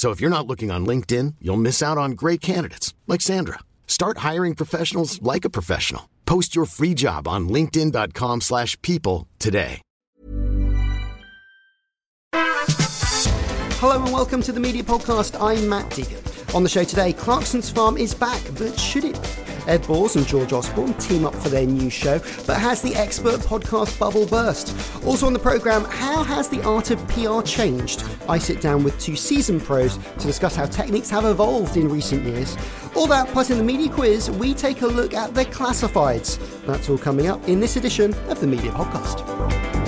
So if you're not looking on LinkedIn, you'll miss out on great candidates like Sandra. Start hiring professionals like a professional. Post your free job on linkedin.com/people today. Hello and welcome to the Media Podcast. I'm Matt Deegan. On the show today, Clarkson's Farm is back, but should it? Ed Balls and George Osborne team up for their new show, but has the expert podcast bubble burst? Also on the programme, how has the art of PR changed? I sit down with two seasoned pros to discuss how techniques have evolved in recent years. All that, plus in the media quiz, we take a look at the classifieds. That's all coming up in this edition of the Media Podcast.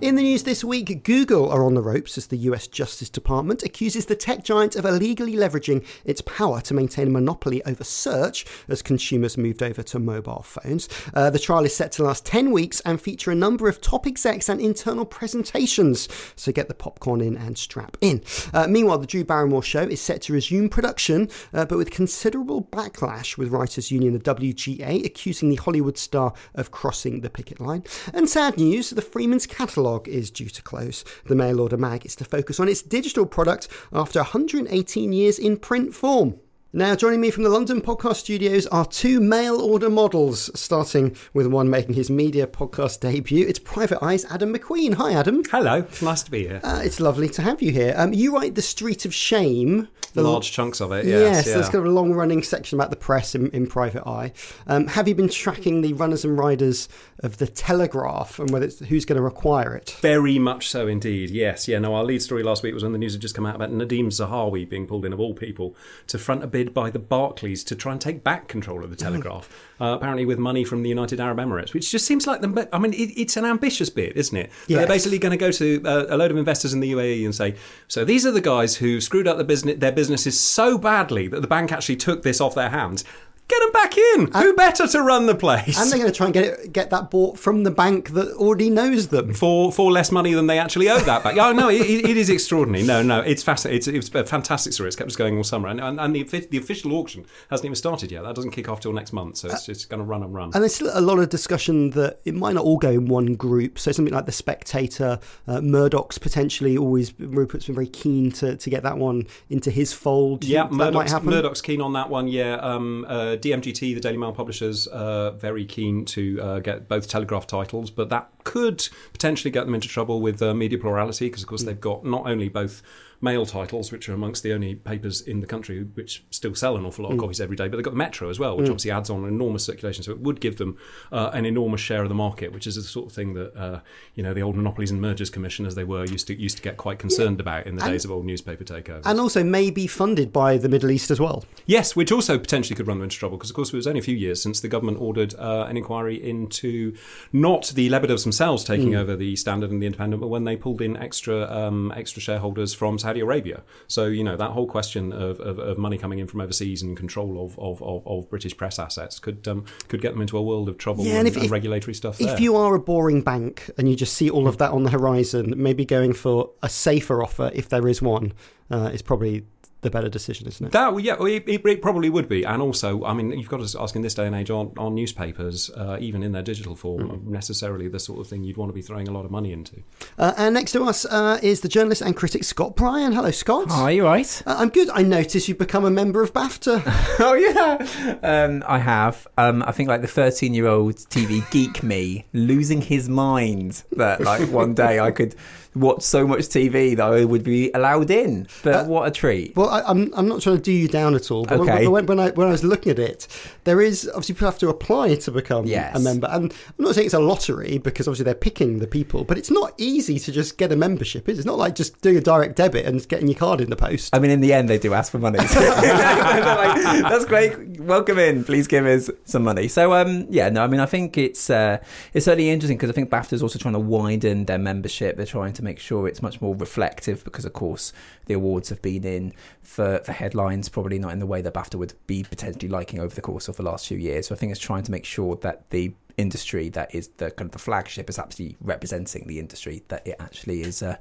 In the news this week, Google are on the ropes as the US Justice Department accuses the tech giant of illegally leveraging its power to maintain a monopoly over search as consumers moved over to mobile phones. Uh, the trial is set to last 10 weeks and feature a number of top execs and internal presentations, so get the popcorn in and strap in. Uh, meanwhile, the Drew Barrymore show is set to resume production, uh, but with considerable backlash, with writers' union the WGA accusing the Hollywood star of crossing the picket line. And sad news, the Freeman's catalogue is due to close. The mail order mag is to focus on its digital product after 118 years in print form. Now, joining me from the London podcast studios are two mail order models, starting with one making his media podcast debut. It's Private Eyes Adam MacQueen. Hi, Adam. Hello, it's nice to be here. Uh, it's lovely to have you here. Um, you write The Street of Shame. The Large chunks of it, Yes, yes. there's yeah. kind of a long running section about the press in, in Private Eye. Um, have you been tracking the runners and riders of the Telegraph and whether it's, who's going to require it? Very much so indeed, yes. Yeah, no, our lead story last week was when the news had just come out about Nadim Zahawi being pulled in, of all people, to front a bid by the Barclays to try and take back control of the Telegraph, uh, apparently with money from the United Arab Emirates, which just seems like the. I mean, it, it's an ambitious bid, isn't it? Yes. They're basically going to go to uh, a load of investors in the UAE and say, so these are the guys who screwed up the business, their businesses so badly that the bank actually took this off their hands. Get them back in. Who better to run the place? And they're going to try and get it, get that bought from the bank that already knows them. for for less money than they actually owe that back. Oh no, it, it is extraordinary. No, no, it's fascinating. It's, it's a fantastic story. It's kept us going all summer, and, and, and the, the official auction hasn't even started yet. That doesn't kick off till next month, so it's just going to run and run. And there's still a lot of discussion that it might not all go in one group. So something like the Spectator, uh, Murdoch's potentially always Rupert's been very keen to, to get that one into his fold. Yeah, that might Murdoch's, happen. Murdoch's keen on that one. Yeah, um, uh, DMGT, the Daily Mail publishers, uh, very keen to uh, get both Telegraph titles, but that could potentially get them into trouble with uh, media plurality because, of course, they've got not only both mail titles, which are amongst the only papers in the country which still sell an awful lot of Mm. copies every day, but they've got the Metro as well, which obviously adds on an enormous circulation. So it would give them uh, an enormous share of the market, which is the sort of thing that uh, you know the old monopolies and mergers commission, as they were, used to used to get quite concerned about in the days of old newspaper takeovers. and also may be funded by the Middle East as well. Yes, which also potentially could run them into trouble because, of course, it was only a few years since the government ordered uh, an inquiry into not the Lebedevs themselves taking over the Standard and the Independent, but when they pulled in extra um, extra shareholders from Saudi Arabia. So you know that whole question of, of, of money coming in from overseas and control of, of, of, of British press assets could um, could get them into a world of trouble Yeah, and, and if- and if- regulatory stuff. If there. you are a boring bank and you just see all of that on the horizon, maybe going for a safer offer, if there is one, uh, is probably the better decision, isn't it? That yeah, it, it, it probably would be, and also, I mean, you've got to ask in this day and age, on, on newspapers, uh, even in their digital form, Mm. necessarily the sort of thing you'd want to be throwing a lot of money into. Uh, and next to us uh, is the journalist and critic Scott Bryan. Hello, Scott. Are you right? Uh, I'm good. I notice you've become a member of BAFTA. oh yeah, um, I have. Um, I think like the thirteen-year-old TV geek me losing his mind that like one day I could watch so much TV that I would be allowed in. But what a treat! well, I, I'm I'm not trying to do you down at all. But Okay. when, when, when I when I was looking at it, there is obviously people have to apply to become Yes. a member, and I'm not saying it's a lottery because obviously they're picking the people, but it's not easy to just get a membership. Is it? It's not like just doing a direct debit and getting your card in the post. I mean, in the end, they do ask for money. So like, That's great. Welcome in. Please give us some money. So, um, yeah, no, I mean, I think it's uh, it's certainly interesting because I think BAFTA's also trying to widen their membership. They're trying to make sure it's much more reflective because, of course, the awards have been in for, for headlines, probably not in the way that BAFTA would be potentially liking over the course of the last few years. So I think it's trying to make sure that the industry that is the kind of the flagship is actually representing the industry that it actually is uh,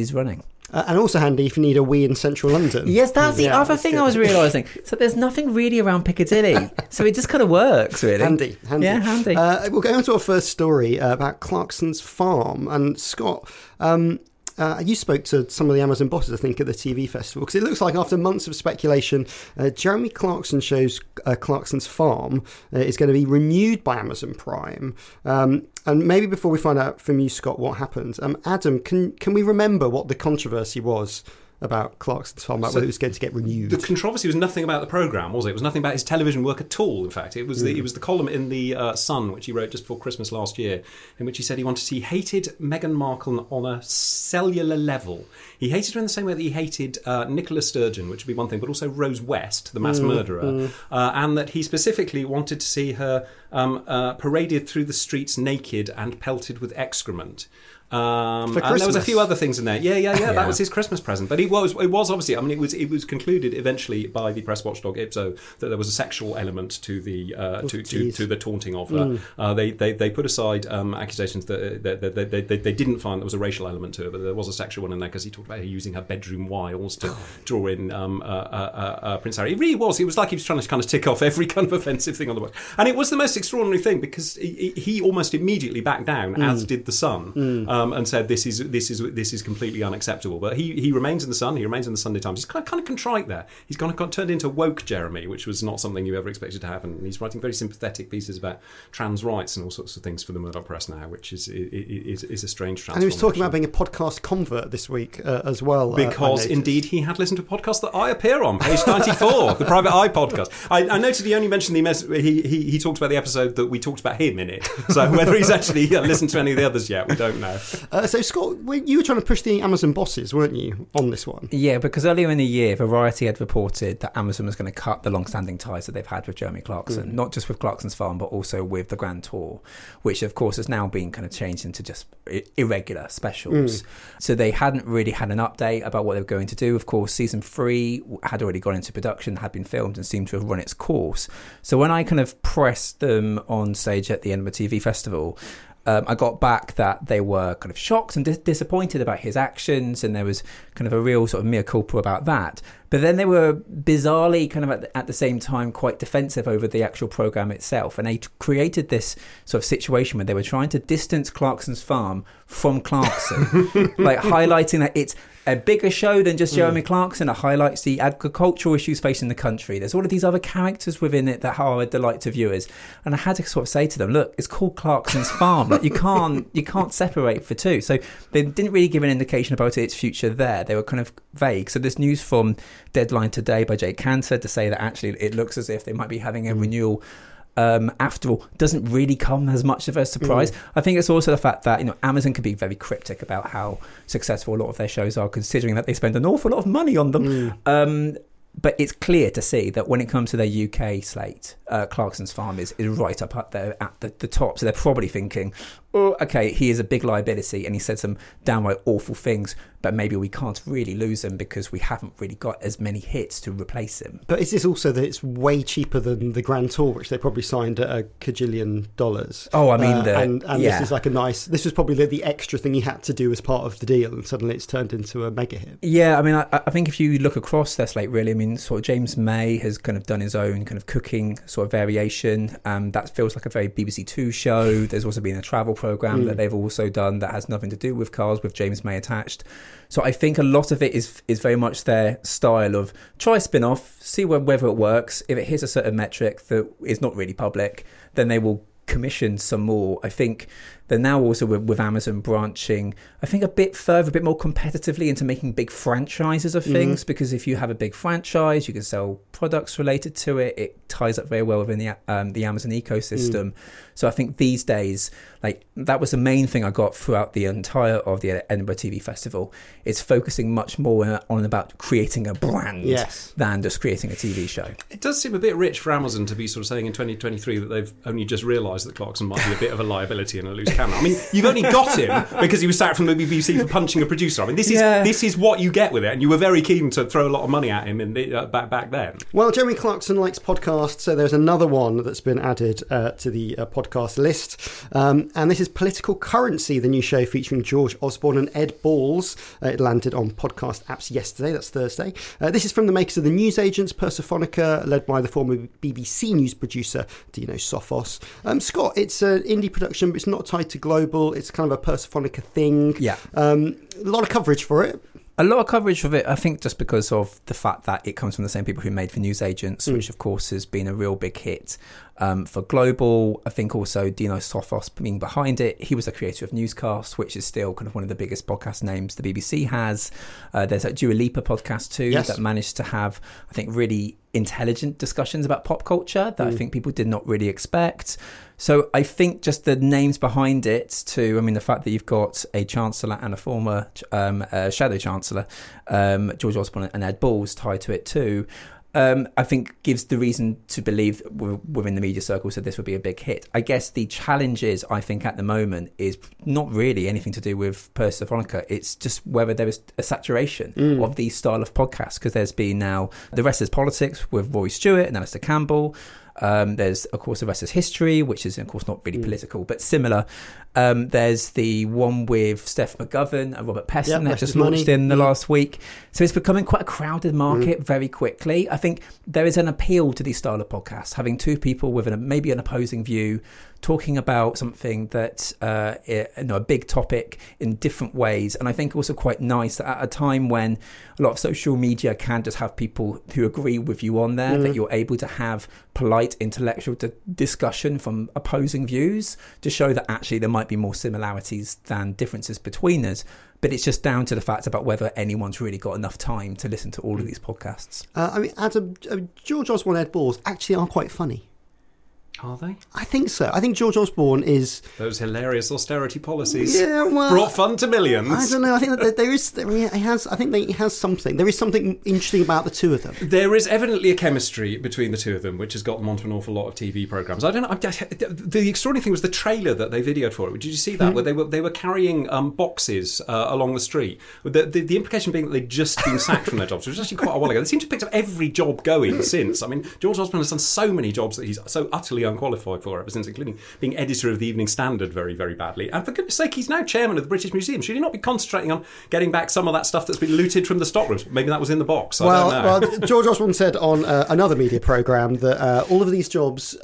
is running. Uh, and also handy if you need a wee in central London. Yes, that's the other that's thing good. I was realising. So there's nothing really around Piccadilly. so it just kind of works, really. Handy, handy. Yeah, handy. Uh, we'll go on to our first story uh, about Clarkson's farm. And Scott, um, uh, you spoke to some of the Amazon bosses, I think, at the TV festival, because it looks like after months of speculation, uh, Jeremy Clarkson shows uh, Clarkson's farm uh, is going to be renewed by Amazon Prime. Um, and maybe before we find out from you, Scott, what happened, um, Adam, can can we remember what the controversy was about Clarkson's farm, about So whether it was going to get renewed? The controversy was nothing about the program, was it? It was nothing about his television work at all. In fact, it was the, it was the column in the uh, Sun which he wrote just before Christmas last year, in which he said he wanted to he hated Meghan Markle on a cellular level. He hated her in the same way that he hated uh, Nicola Sturgeon, which would be one thing, but also Rose West, the mass murderer, uh, and that he specifically wanted to see her um, uh, paraded through the streets naked and pelted with excrement. Um, For and there was a few other things in there. Yeah, yeah, yeah. Yeah. That was his Christmas present. But it was, it was obviously. I mean, it was, it was concluded eventually by the press watchdog Ipso that there was a sexual element to the uh, to, to, to the taunting of her. Uh, they, they they put aside um, accusations that, that, that, that they, they, they didn't find there was a racial element to it, but there was a sexual one in there because he talked about her using her bedroom wiles to draw in um, uh, uh, uh, uh, Prince Harry. It really was. It was like he was trying to kind of tick off every kind of offensive thing on the book, and it was the most extraordinary thing because he, he almost immediately backed down, as did the Sun, um, and said this is this is this is completely unacceptable. But he he remains in the Sun. He remains in the Sunday Times. He's kind of, kind of contrite there. He's kind of got turned into woke Jeremy, which was not something you ever expected to happen. And he's writing very sympathetic pieces about trans rights and all sorts of things for the Murdoch Press now, which is is, is a strange. and he was talking about being a podcast convert this week uh, as well. uh, Because noticed. indeed he had listened to a podcast that I appear on, page 94, the Private Eye podcast. I, I noted he only mentioned the he, he he talked about the episode that we talked about him in it. So whether he's actually uh, listened to any of the others yet, we don't know. Uh, so, Scott, you were trying to push the Amazon bosses, weren't you, on this one? Yeah, because earlier in the year, Variety had reported that Amazon was going to cut the long-standing ties that they've had with Jeremy Clarkson, not just with Clarkson's farm, but also with the Grand Tour, which of course has now been kind of changed into just irregular specials. So they hadn't really had an update about what they were going to do. Of course, season three had already gone into production, had been filmed, and seemed to have run its course. So when I kind of pressed them on stage at the end of a TV festival, um, I got back that they were kind of shocked and dis- disappointed about his actions, and there was kind of a real sort of mea culpa about that. But then they were bizarrely kind of at the, at the same time quite defensive over the actual program itself, and they t- created this sort of situation where they were trying to distance Clarkson's farm from Clarkson, like highlighting that it's a bigger show than just Jeremy hmm. Clarkson. It highlights the agricultural issues facing the country. There's all of these other characters within it that are a delight to viewers. And I had to sort of say to them, look, it's called Clarkson's Farm. Like you can't you can't separate for two. So they didn't really give an indication about its future there. They were kind of vague. So there's news from Deadline today by Jake Kanter to say that actually it looks as if they might be having a hmm. renewal um, after all, doesn't really come as much of a surprise. I think it's also the fact that you know Amazon can be very cryptic about how successful a lot of their shows are, considering that they spend an awful lot of money on them. Um, but it's clear to see that when it comes to their UK slate, uh, Clarkson's Farm is, is right up up there at the, the top. So they're probably thinking, oh, okay, he is a big liability and he said some downright awful things, but maybe we can't really lose him because we haven't really got as many hits to replace him. But is this also that it's way cheaper than the Grand Tour, which they probably signed at a cajillion dollars? Oh, I mean, Uh, the- and, and yeah. this is like a nice. This was probably the, the extra thing he had to do as part of the deal, and suddenly it's turned into a mega hit. Yeah, I mean, I, I think if you look across their slate, really, I mean, sort of James May has kind of done his own kind of cooking sort of variation. Um, that feels like a very BBC Two show. There's also been a travel program that mm. they've also done that has nothing to do with cars, with James May attached. So I think a lot of it is is very much their style of try a spin off, see whe- whether it works. If it hits a certain metric that is not really public, then they will commission some more. I think they're now also with, with, Amazon branching, I think, a bit further, a bit more competitively into making big franchises of things. Mm-hmm. Because if you have a big franchise, you can sell products related to it. It ties up very well within the um, the Amazon ecosystem. Mm. So I think these days, like that was the main thing I got throughout the entire of the Edinburgh TV Festival. It's focusing much more on about creating a brand yes. than just creating a TV show. It does seem a bit rich for Amazon to be sort of saying in 2023 that they've only just realised that Clarkson might be a bit of a liability and a loose cannon. I mean, you've only got him because he was sacked from the BBC for punching a producer. I mean, this is yeah. this is what you get with it, and you were very keen to throw a lot of money at him in the, uh, back back then. Well, Jeremy Clarkson likes podcasts, so there's another one that's been added uh, to the uh, podcast list, um, and this is Political Currency, the new show featuring George Osborne and Ed Balls. Uh, it landed on podcast apps yesterday. That's Thursday. Uh, this is from the makers of the Newsagents, Persephonica, led by the former BBC news producer Dino Sofos. Um, Scott, it's an indie production, but it's not tied to global. It's kind of a Persephonica thing. Yeah. Um, a lot of coverage for it. A lot of coverage of it, I think, just because of the fact that it comes from the same people who made for Newsagents, mm. which of course has been a real big hit um, for Global. I think also Dino Sofos being behind it. He was the creator of Newscast, which is still kind of one of the biggest podcast names the BBC has. Uh, there's a Dua Lipa podcast too yes. that managed to have, I think, really intelligent discussions about pop culture that mm. I think people did not really expect. So I think just the names behind it, too. I mean, the fact that you've got a chancellor and a former um, uh, shadow chancellor, um, George Osborne and Ed Balls, tied to it too. Um, I think gives the reason to believe within the media circles that this would be a big hit. I guess the challenge is, I think, at the moment is not really anything to do with Persephonica. It's just whether there is a saturation mm. of these style of podcasts because there's been now the rest is politics with Rory Stewart and Alastair Campbell. Um, there's, of course, the rest is history, which is, of course, not really mm. political, but similar. Um, there's the one with Steph McGovern and Robert Peston yep, that just launched in the mm. last week. So it's becoming quite a crowded market mm. very quickly. I think there is an appeal to these style of podcasts, having two people with an, maybe an opposing view talking about something that uh, you know a big topic in different ways and i think also quite nice that at a time when a lot of social media can just have people who agree with you on there mm. that you're able to have polite intellectual d- discussion from opposing views to show that actually there might be more similarities than differences between us but it's just down to the fact about whether anyone's really got enough time to listen to all of these podcasts. Uh, I mean, Adam, uh, George Osborne, Ed Balls actually are quite funny. Are they? I think so. I think George Osborne is those hilarious austerity policies. Yeah, well, brought fun to millions. I don't know. I think that there is. There he has. I think he has something. There is something interesting about the two of them. There is evidently a chemistry between the two of them, which has got them onto an awful lot of TV programs. I don't know. the extraordinary thing was the trailer that they videoed for it. Did you see that? Mm-hmm. Where they were they were carrying um, boxes uh, along the street. The, the, the, implication being that they'd just been sacked from their jobs, which was actually quite a while ago. They seem to have picked up every job going since. I mean, George Osborne has done so many jobs that he's so utterly unqualified for ever since, including being editor of the Evening Standard very, very badly. And for goodness sake, he's now chairman of the British Museum. Should he not be concentrating on getting back some of that stuff that's been looted from the stockrooms? Maybe that was in the box. well, well, George Osborne said on uh, another media programme that uh, all of these jobs.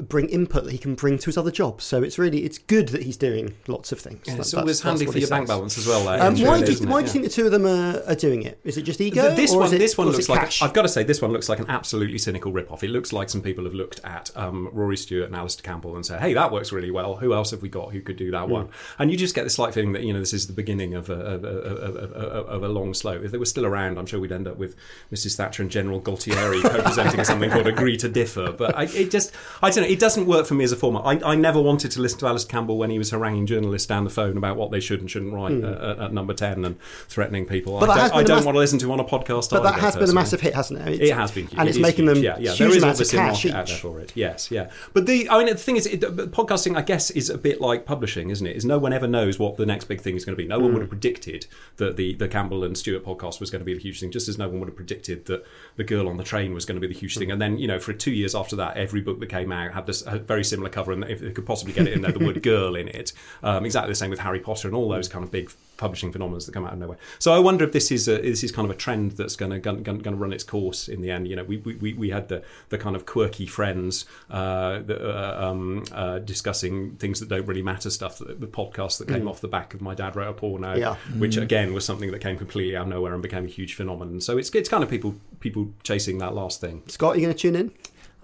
Bring input that he can bring to his other jobs. So it's really it's good that he's doing lots of things. Yeah, it's that, always handy for your bank balance as well. Um, why do you, why do you think the two of them are, are doing it? Is it just ego? this one, it, this one looks like cash? I've got to say this one looks like an absolutely cynical rip-off. It looks like some people have looked at um, Rory Stewart and Alastair Campbell and said, "Hey, that works really well. Who else have we got who could do that mm. one?" And you just get the slight feeling that you know this is the beginning of a, of a, of a, of a long slope. If they were still around, I'm sure we'd end up with Mrs. Thatcher and General Galtieri co-presenting something called "Agree to Differ." But I, it just, I don't know. It doesn't work for me as a format. I, I, never wanted to listen to Alice Campbell when he was haranguing journalists down the phone about what they should and shouldn't write mm. at, at, number 10 and threatening people. But I don't, I don't mass- want to listen to him on a podcast. But either, that has been a massive hit, hasn't it? It's, it has been. And it's making huge. them yeah, yeah. There is obviously a market out there for it. Yes, yeah. But the, I mean, the thing is, it, podcasting, I guess, is a bit like publishing, isn't it? Is no one ever knows what the next big thing is going to be. No mm. one would have predicted that the, the Campbell and Stewart podcast was going to be the huge thing, just as no one would have predicted that the girl on the train was going to be the huge thing. And then, you know, for two years after that, every book that came out had this very similar cover, and if it could possibly get it in there, the word girl in it. Um, exactly the same with Harry Potter and all those kind of big publishing phenomena that come out of nowhere. So I wonder if this is a, this is kind of a trend that's going to going to run its course in the end. You know, we we, we had the the kind of quirky friends uh, that, uh, um, uh, discussing things that don't really matter stuff. The, the podcast that came mm. off the back of my dad wrote a porno, yeah. which mm. again was something that came completely out of nowhere and became a huge phenomenon. So it's it's kind of people people chasing that last thing. Scott, are you going to tune in?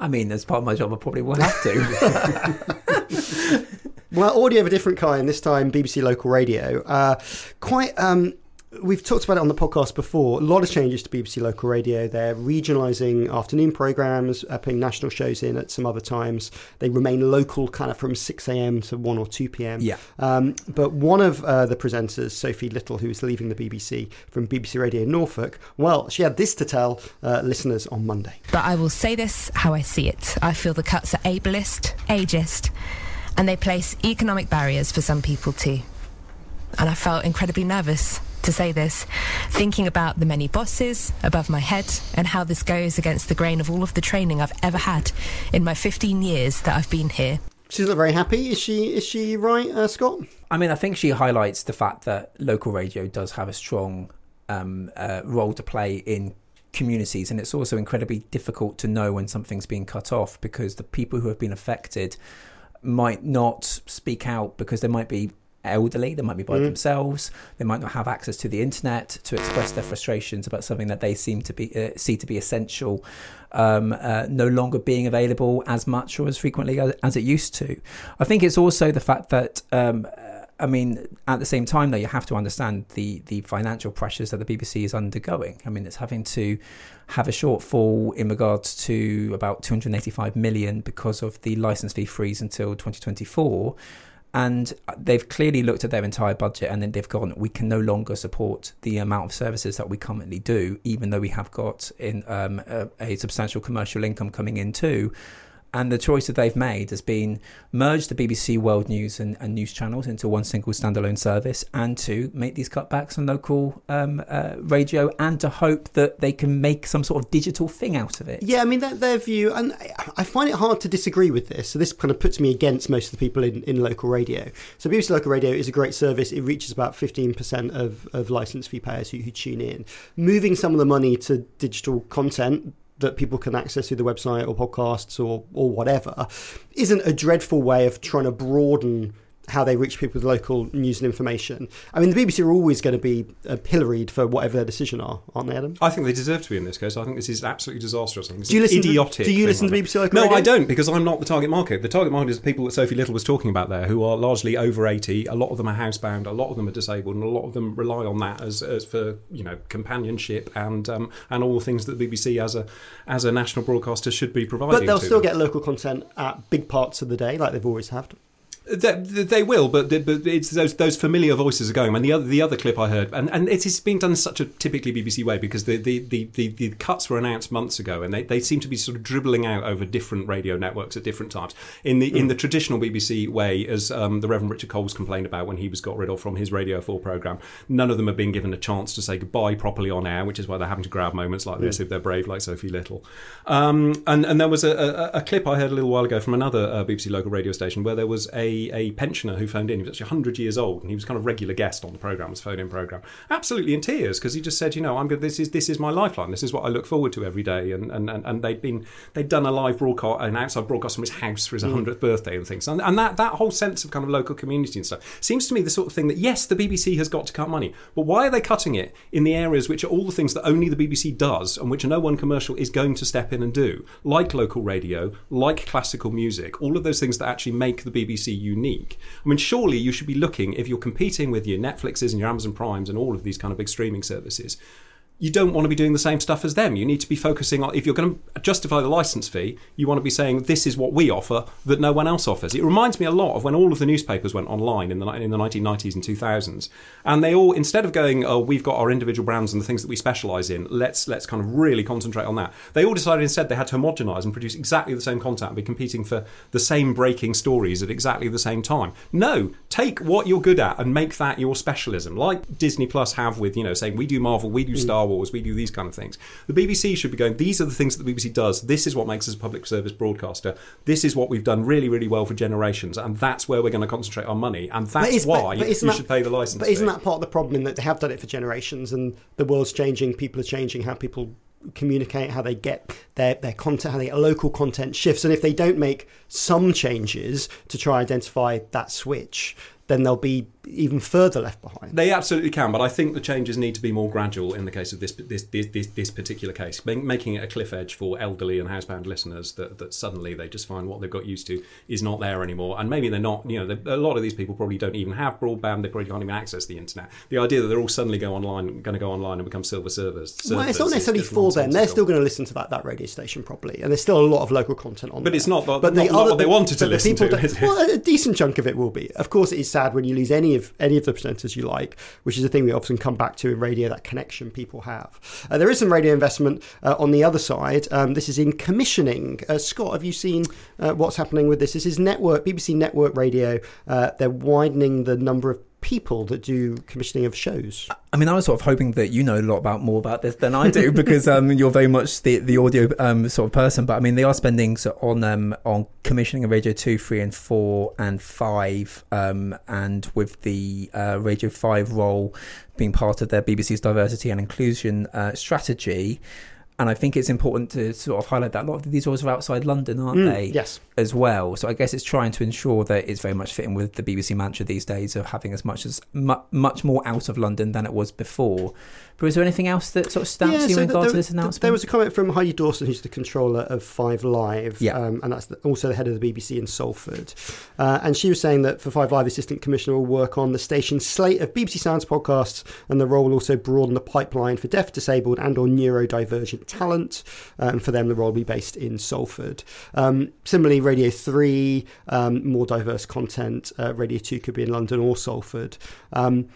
I mean, as part of my job, I probably will have to. Well, audio of a different kind, this time BBC Local Radio. Uh, quite. Um, We've talked about it on the podcast before. A lot of changes to BBC Local Radio. They're regionalising afternoon programmes, uh, putting national shows in at some other times. They remain local, kind of from 6 a.m. to 1 or 2 p.m. Yeah. Um, but one of uh, the presenters, Sophie Little, who is leaving the BBC from BBC Radio Norfolk, well, she had this to tell uh, listeners on Monday. But I will say this how I see it. I feel the cuts are ableist, ageist, and they place economic barriers for some people too. And I felt incredibly nervous to say this, thinking about the many bosses above my head and how this goes against the grain of all of the training I've ever had in my 15 years that I've been here. She's not very happy. Is she? Is she right, uh, Scott? I mean, I think she highlights the fact that local radio does have a strong um, uh, role to play in communities, and it's also incredibly difficult to know when something's being cut off because the people who have been affected might not speak out because they might be elderly, they might be by themselves, they might not have access to the internet to express their frustrations about something that they seem to be uh, see to be essential, um, uh, no longer being available as much or as frequently as, as it used to. I think it's also the fact that. Um, I mean, at the same time, though, you have to understand the the financial pressures that the BBC is undergoing. I mean, it's having to have a shortfall in regards to about 285 million because of the license fee freeze until 2024. And they've clearly looked at their entire budget and then they've gone, we can no longer support the amount of services that we currently do, even though we have got in um, a, a substantial commercial income coming in too. And the choice that they've made has been merge the BBC World News and, and news channels into one single standalone service, and to make these cutbacks on local um, uh, radio, and to hope that they can make some sort of digital thing out of it. Yeah, I mean that their view, and I- find it hard to disagree with this. So this kind of puts me against most of the people in, in local radio. So BBC Local Radio is a great service. It reaches about fifteen percent of, of license fee payers who, who tune in. Moving some of the money to digital content that people can access through the website or podcasts or or whatever isn't a dreadful way of trying to broaden how they reach people with local news and information. I mean, the BBC are always going to be uh, pilloried for whatever their decision are, aren't they, Adam? I think they deserve to be in this case. I think this is absolutely disastrous. I think it's Do you listen to- do you listen to BBC. Local No, Radio? I don't because I'm not the target market. The target market is the people that Sophie Little was talking about there, who are largely over 80. A lot of them are housebound. A lot of them are disabled, and a lot of them rely on that as, as for you know companionship and um, and all the things that the BBC as a as a national broadcaster should be providing. But they'll still them. get local content at big parts of the day, like they've always had. They, they will, but but it's those those familiar voices are going. And the other the other clip I heard, and, and it is being done in such a typically BBC way because the the, the, the, the cuts were announced months ago, and they, they seem to be sort of dribbling out over different radio networks at different times. In the in the traditional BBC way, as um, the Reverend Richard Coles complained about when he was got rid of from his Radio Four program, none of them have been given a chance to say goodbye properly on air, which is why they're having to grab moments like this if they're brave, like Sophie Little. Um, and and there was a, a, a clip I heard a little while ago from another uh, BBC local radio station where there was a, a pensioner who phoned in. He was actually 100 years old, and he was kind of regular guest on the program, was phone in program, absolutely in tears because he just said, you know, I'm good. This is this is my lifeline. This is what I look forward to every day. And and, and, and they'd been they'd done a live broadcast, an outside broadcast from his house for his mm. 100th birthday and things. And, and that that whole sense of kind of local community and stuff seems to me the sort of thing that yes, the BBC has got to cut money, but why are they cutting it in the areas which are all the things that only the BBC does and which no one commercial is going to step in and do, like local radio, like classical music, all of those things that actually make the BBC unique. I mean, surely you should be looking if you're competing with your Netflixes and your Amazon Primes and all of these kind of big streaming services you don't want to be doing the same stuff as them. You need to be focusing on, if you're going to justify the license fee, you want to be saying, this is what we offer that no one else offers. It reminds me a lot of when all of the newspapers went online in the, in the 1990s and 2000s. And they all, instead of going, oh, we've got our individual brands and the things that we specialise in, let's, let's kind of really concentrate on that. They all decided instead they had to homogenise and produce exactly the same content and be competing for the same breaking stories at exactly the same time. No, take what you're good at and make that your specialism, like Disney Plus have with, you know, saying, we do Marvel, we do mm. Star Wars, we do these kind of things. The BBC should be going, these are the things that the BBC does. This is what makes us a public service broadcaster. This is what we've done really, really well for generations. And that's where we're going to concentrate our money. And that's is- but- why but you that- should pay the license But isn't fee. that part of the problem in that they have done it for generations and the world's changing, people are changing, how people communicate, how they get their, their content, how they get local content shifts. And if they don't make some changes to try and identify that switch, then there'll be even further left behind. They absolutely can, but I think the changes need to be more gradual in the case of this this this, this, this particular case, making it a cliff edge for elderly and housebound listeners that, that suddenly they just find what they've got used to is not there anymore, and maybe they're not. You know, a lot of these people probably don't even have broadband; they probably can't even access the internet. The idea that they're all suddenly go online, going to go online and become silver servers. Well, it's not necessarily for them. They're still going to listen to that, that radio station probably, and there's still a lot of local content on. But there. it's not. But not, the not other, what they wanted to listen to. Well, a decent chunk of it will be. Of course, it is sad when you lose any of any of the presenters you like, which is a thing we often come back to in radio. That connection people have. Uh, there is some radio investment uh, on the other side. Um, this is in commissioning. Uh, Scott, have you seen uh, what's happening with this? This is network BBC Network Radio. Uh, they're widening the number of people that do commissioning of shows. I mean, I was sort of hoping that you know a lot about more about this than I do because um, you're very much the the audio um, sort of person. But I mean, they are spending so on um, on commissioning of Radio Two, Three, and Four, and Five, um, and with the uh, Radio Five role being part of their BBC's diversity and inclusion uh, strategy and I think it's important to sort of highlight that a lot of these roles are outside London, aren't mm, they? Yes. As well. So I guess it's trying to ensure that it's very much fitting with the BBC mantra these days of having as much as mu- much more out of London than it was before. But is there anything else that sort of stamps yeah, you so in regard there, to this announcement? There was a comment from Heidi Dawson, who's the controller of Five Live, yeah. Um, and that's the, also the head of the BBC in Salford. Uh, and she was saying that for Five Live, Assistant Commissioner will work on the station's slate of BBC Sounds podcasts, and the role will also broaden the pipeline for deaf, disabled, and or neurodivergent talent. And for them, the role will be based in Salford. Um, similarly, Radio 3, um, more diverse content. Uh, Radio 2 could be in London or Salford. Um,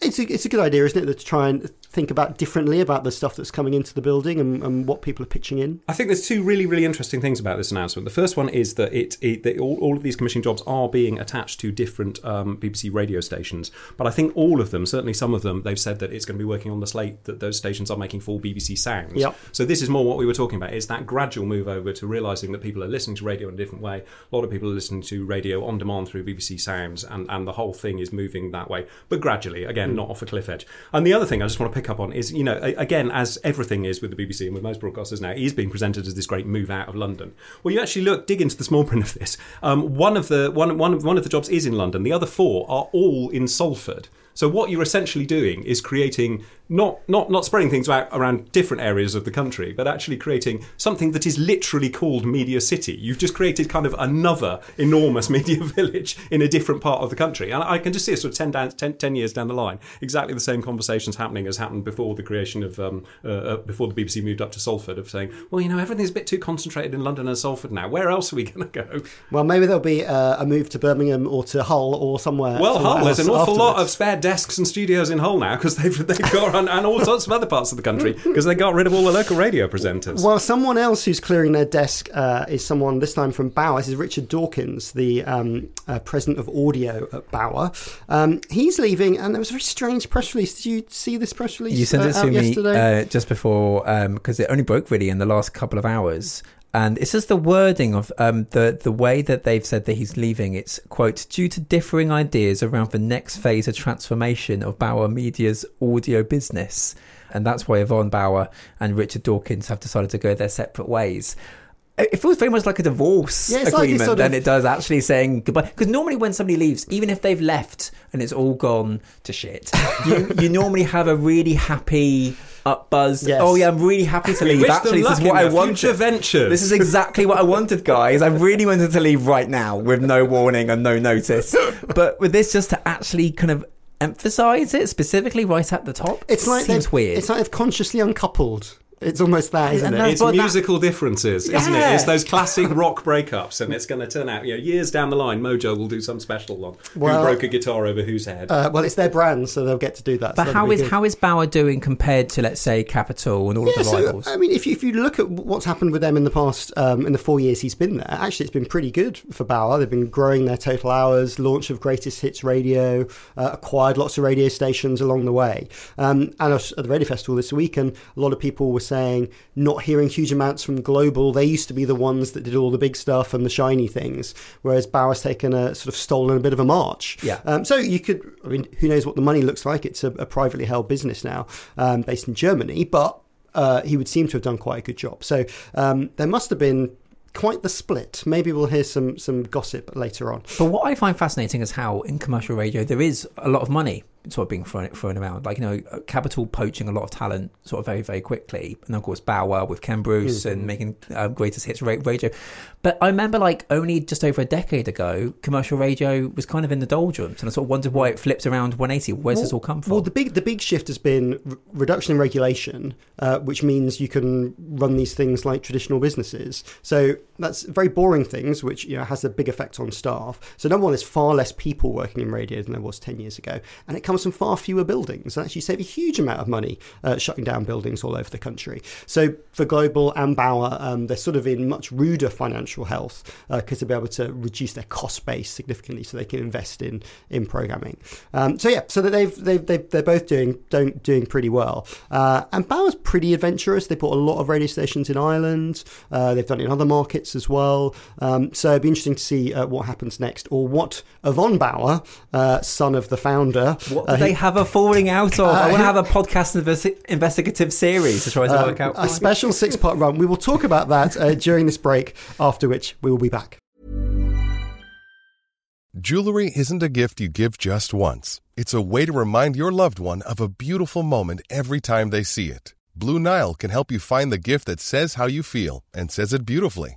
it's a, it's a good idea, isn't it, to try and think about differently about the stuff that's coming into the building and, and, what people are pitching in? I think there's two really, really interesting things about this announcement. The first one is that it, it that all, all, of these commissioning jobs are being attached to different um, BBC radio stations, but I think all of them, certainly some of them, they've said that it's going to be working on the slate that those stations are making for BBC Sounds. Yep. So this is more what we were talking about. Is that gradual move over to realizing that people are listening to radio in a different way. A lot of people are listening to radio on demand through BBC Sounds, and, and the whole thing is moving that way, but gradually. Again, mm. not off a cliff edge. And the other thing I just want to pick up on is, you know, again, as everything is with the BBC and with most broadcasters now, is being presented as this great move out of London. Well, you actually look, dig into the small print of this. Um, one of the one one one of the jobs is in London. The other four are all in Salford. So what you're essentially doing is creating not not not spreading things out around different areas of the country, but actually creating something that is literally called Media City. You've just created kind of another enormous media village in a different part of the country, and I can just see it sort of 10, down, 10, 10 years down the line, exactly the same conversations happening as happened before the creation of um, uh, uh before the BBC moved up to Salford, of saying, well, you know, everything's a bit too concentrated in London and Salford now. Where else are we going to go? Well, maybe there'll be uh, a move to Birmingham or to Hull or somewhere. Well, somewhere Hull, there's an awful afterwards. lot of spare desks and studios in Hull now because they've they've got and, and all sorts of other parts of the country because they got rid of all the local radio presenters. Well, someone else who's clearing their desk uh, is someone this time from Bauer. This is Richard Dawkins, the um, uh, president of audio at Bauer. Um, he's leaving, and there was a very strange press release. Did you see this press release? You sent uh, it to me yesterday? uh, just before because um, it only broke really in the last couple of hours and it's just the wording of um, the the way that they've said that he's leaving. It's quote due to differing ideas around the next phase of transformation of Bauer Media's audio business, and that's why Yvonne Bauer and Richard Dawkins have decided to go their separate ways. It feels very much like a divorce Yeah, it's like agreement it's sort than it does actually saying goodbye. Because normally, when somebody leaves, even if they've left and it's all gone to shit, you, you normally have a really happy up buzz. Yes. Oh yeah, I'm really happy to leave. wish them Actually, this luck is what in I their wanted. future ventures. This is exactly what I wanted, guys. I really wanted to leave right now with no warning and no notice. But with this, just to actually kind of emphasize it specifically right at the top, It's like seems weird. It's like they've consciously uncoupled. It's almost that, isn't And it? it's what that- musical differences, isn't it? It's those classic rock breakups, and it's going to turn out, you know, years down the line, Mojo will do some special on Well- who broke a guitar over whose head. Uh, well, it's their brand, so they'll get to do that. but that'll how be is good. how is Bauer doing compared to let's say Capital and all Yeah, of the so rivals? I mean, if you, if you look at what's happened with them in the past, um, in the four years he's been there, actually it's been pretty good for Bauer. They've been growing their total hours, launch of Greatest Hits Radio, uh, acquired lots of radio stations along the way. Um, and I was at the Radio Festival this week, and a lot of people were saying not hearing huge amounts from Global. They used to be the ones that did all the big stuff and the shiny things, whereas Bauer's taken a sort of stolen a bit of a march. Yeah. Um, so you could, I mean, who knows what the money looks like? It's a, a privately held business now, um, based in Germany, but uh, he would seem to have done quite a good job. So um, there must have been quite the split. Maybe we'll hear some some gossip later on. But what I find fascinating is how in commercial radio there is a lot of money sort of being thrown, thrown around. Like, you know, Capital poaching a lot of talent sort of very, very quickly. And of course, Bauer with Ken Bruce mm-hmm. and making uh, greatest hits radio. But I remember like only just over a decade ago, commercial radio was kind of in the doldrums. And I sort of wondered why it flipped around 180. Where's well, this all come from? Well, the big, the big shift has been r- reduction in regulation, uh, which means you can run these things like traditional businesses. So that's very boring things, which you know has a big effect on staff. So number one, there's far less people working in radio than there was 10 years ago. And it comes from far fewer buildings and actually save a huge amount of money uh, shutting down buildings all over the country. So for Global and Bauer, um, they're sort of in much ruder financial health because uh, they'll be able to reduce their cost base significantly so they can invest in in programming. Um, so yeah, so that they've, they've, they they're both doing doing pretty well. Uh, and Bauer's pretty adventurous. They put a lot of radio stations in Ireland. Uh, they've done it in other markets as well. Um, so it'd be interesting to see uh, what happens next or what Yvonne Bauer, uh, son of the founder, what what uh, they have a falling out of? Uh, I want to have a podcast investi- investigative series to try to uh, work out. A special six part run. We will talk about that uh, during this break, after which we will be back. Jewelry isn't a gift you give just once, it's a way to remind your loved one of a beautiful moment every time they see it. Blue Nile can help you find the gift that says how you feel and says it beautifully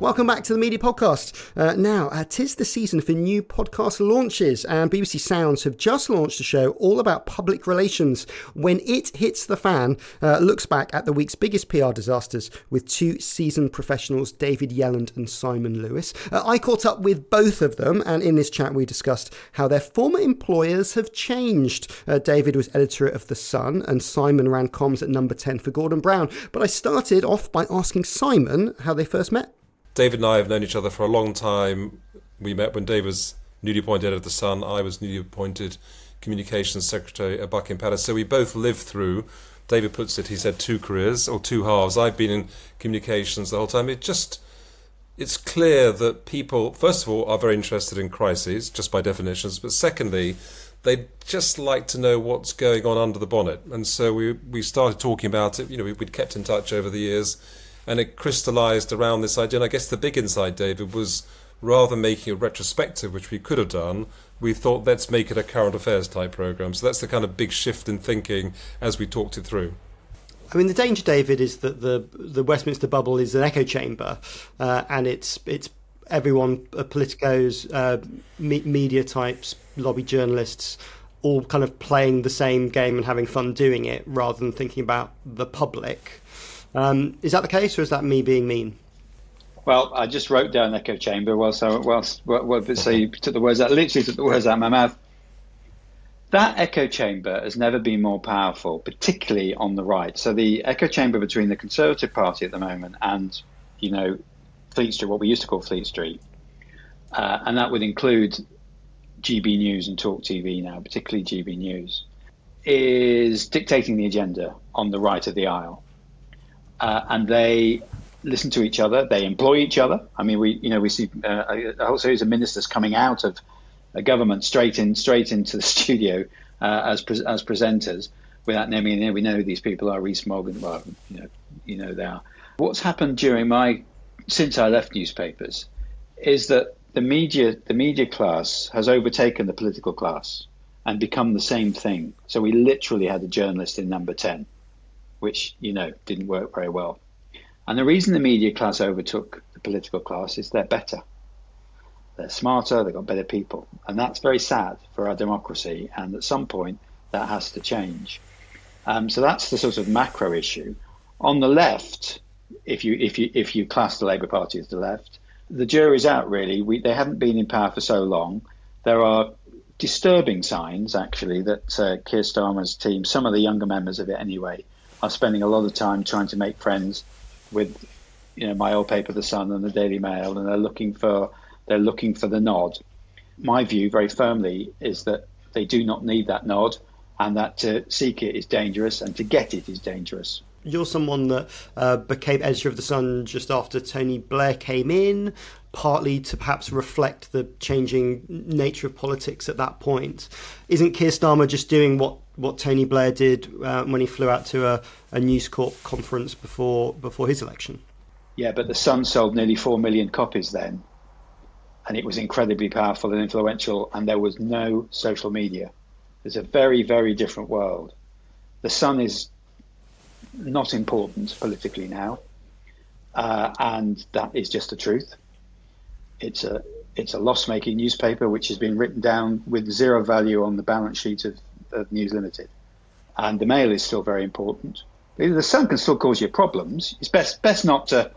Welcome back to the Media Podcast. Uh, now, uh, tis the season for new podcast launches, and BBC Sounds have just launched a show all about public relations. When it hits the fan, uh, looks back at the week's biggest PR disasters with two seasoned professionals, David Yelland and Simon Lewis. Uh, I caught up with both of them, and in this chat, we discussed how their former employers have changed. Uh, David was editor of The Sun, and Simon ran comms at number 10 for Gordon Brown. But I started off by asking Simon how they first met. David and I have known each other for a long time. We met when Dave was newly appointed editor of The Sun. I was newly appointed communications secretary at Buckingham Palace. So we both lived through, David puts it, he said two careers or two halves. I've been in communications the whole time. It just, it's clear that people, first of all, are very interested in crises, just by definitions. But secondly, they just like to know what's going on under the bonnet. And so we, we started talking about it. You know, we, we'd kept in touch over the years and it crystallized around this idea. And I guess the big insight, David, was rather than making a retrospective, which we could have done, we thought let's make it a current affairs type program. So that's the kind of big shift in thinking as we talked it through. I mean, the danger, David, is that the the Westminster bubble is an echo chamber, uh, and it's it's everyone, uh, politicos, uh, me- media types, lobby journalists, all kind of playing the same game and having fun doing it, rather than thinking about the public. Um, is that the case, or is that me being mean? Well, I just wrote down echo chamber. Well, so well, well so you took the words out. Literally took the words out of my mouth. That echo chamber has never been more powerful, particularly on the right. So the echo chamber between the Conservative Party at the moment and, you know, Fleet Street, what we used to call Fleet Street, uh, and that would include GB News and Talk TV now, particularly GB News, is dictating the agenda on the right of the aisle uh, and they listen to each other. They employ each other. I mean, we you know we see uh, a whole series of ministers coming out of government straight in straight into the studio uh, as pre- as presenters without naming them. We know these people are. Rees Mogg and well, you know you know they are. What's happened during my since I left newspapers is that the media the media class has overtaken the political class and become the same thing. So we literally had a journalist in number ten, which you know didn't work very well. And the reason the media class overtook the political class is they're better. They're smarter, they've got better people. And that's very sad for our democracy. And at some point, that has to change. Um, so that's the sort of macro issue. On the left, if you, if you, if you class the Labour Party as the left, the jury's out really. We, they haven't been in power for so long. There are disturbing signs, actually, that uh, Keir Starmer's team, some of the younger members of it anyway, are spending a lot of time trying to make friends with you know my old paper, The Sun and the Daily Mail, and they're looking for they're looking for the nod. My view, very firmly, is that they do not need that nod, and that to seek it is dangerous, and to get it is dangerous. You're someone that uh, became editor of The Sun just after Tony Blair came in, partly to perhaps reflect the changing nature of politics at that point. Isn't Keir Starmer just doing what, what Tony Blair did uh, when he flew out to a, a News Corp conference before before his election? Yeah, but The Sun sold nearly four million copies then, and it was incredibly powerful and influential, and there was no social media. It's a very, very different world. The Sun is not important politically now, uh, and that is just the truth. It's a it's a loss-making newspaper which has been written down with zero value on the balance sheet of, of News Limited, and the Mail is still very important. The Sun can still cause you problems. It's best best not to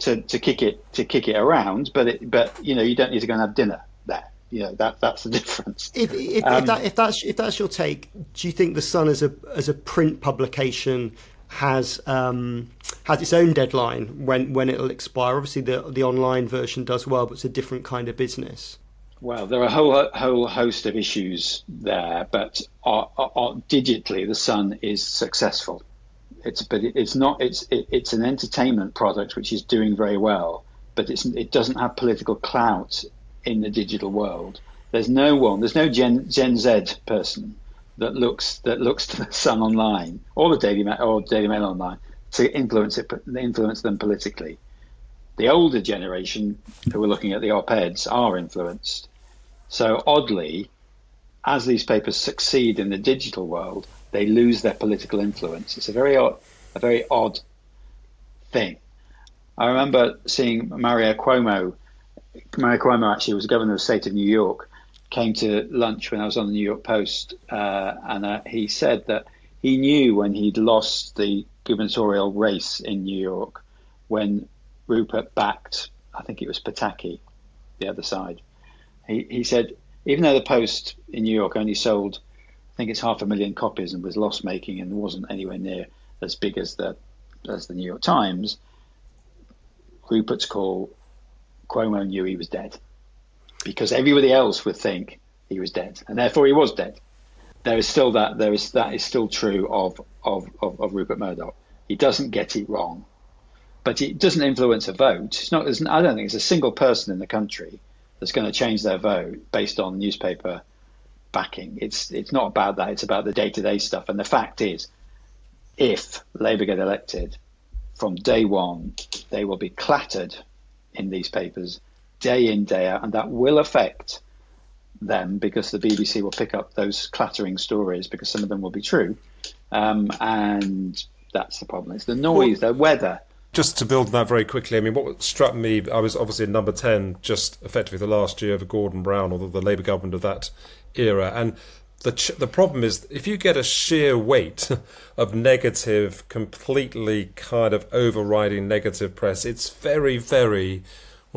to, to kick it to kick it around, but it, but you know you don't need to go and have dinner there. You know that that's the difference. If if, Um, if, that, if that's if that's your take, do you think the Sun as a as a print publication has um, has its own deadline when when it'll expire? Obviously, the the online version does well, but it's a different kind of business. Well, there are a whole whole host of issues there, but digitally, the Sun is successful. It's but it's not it's it, it's an entertainment product which is doing very well, but it's it doesn't have political clout in the digital world. There's no one, there's no Gen Gen Z person that looks that looks to the Sun online or the Daily Mail or Daily Mail online to influence it influence them politically. The older generation who are looking at the op-eds are influenced. So oddly, as these papers succeed in the digital world, they lose their political influence. It's a very odd, a very odd thing. I remember seeing Mario Cuomo. Mario Cuomo actually was governor of the state of New York. Came to lunch when I was on the New York Post, uh, and uh, he said that he knew when he'd lost the gubernatorial race in New York when Rupert backed, I think it was Pataki, the other side. He, he said, even though the Post in New York only sold, I think it's half a million copies and was loss making and wasn't anywhere near as big as the as the New York Times, Rupert's call, Cuomo knew he was dead because everybody else would think he was dead, and therefore he was dead. There is still that there is that is still true of of, of, of Rupert Murdoch. He doesn't get it wrong, but it doesn't influence a vote. It's not. There's, I don't think there's a single person in the country that's going to change their vote based on newspaper backing. It's it's not about that. It's about the day to day stuff. And the fact is, if Labour get elected, from day one, they will be clattered in these papers day in day out, and that will affect them because the BBC will pick up those clattering stories because some of them will be true, um, and that's the problem. It's the noise, the weather. Just to build on that very quickly, I mean, what struck me, I was obviously in number 10 just effectively the last year of Gordon Brown or the, the Labour government of that era. And the, ch- the problem is if you get a sheer weight of negative, completely kind of overriding negative press, it's very, very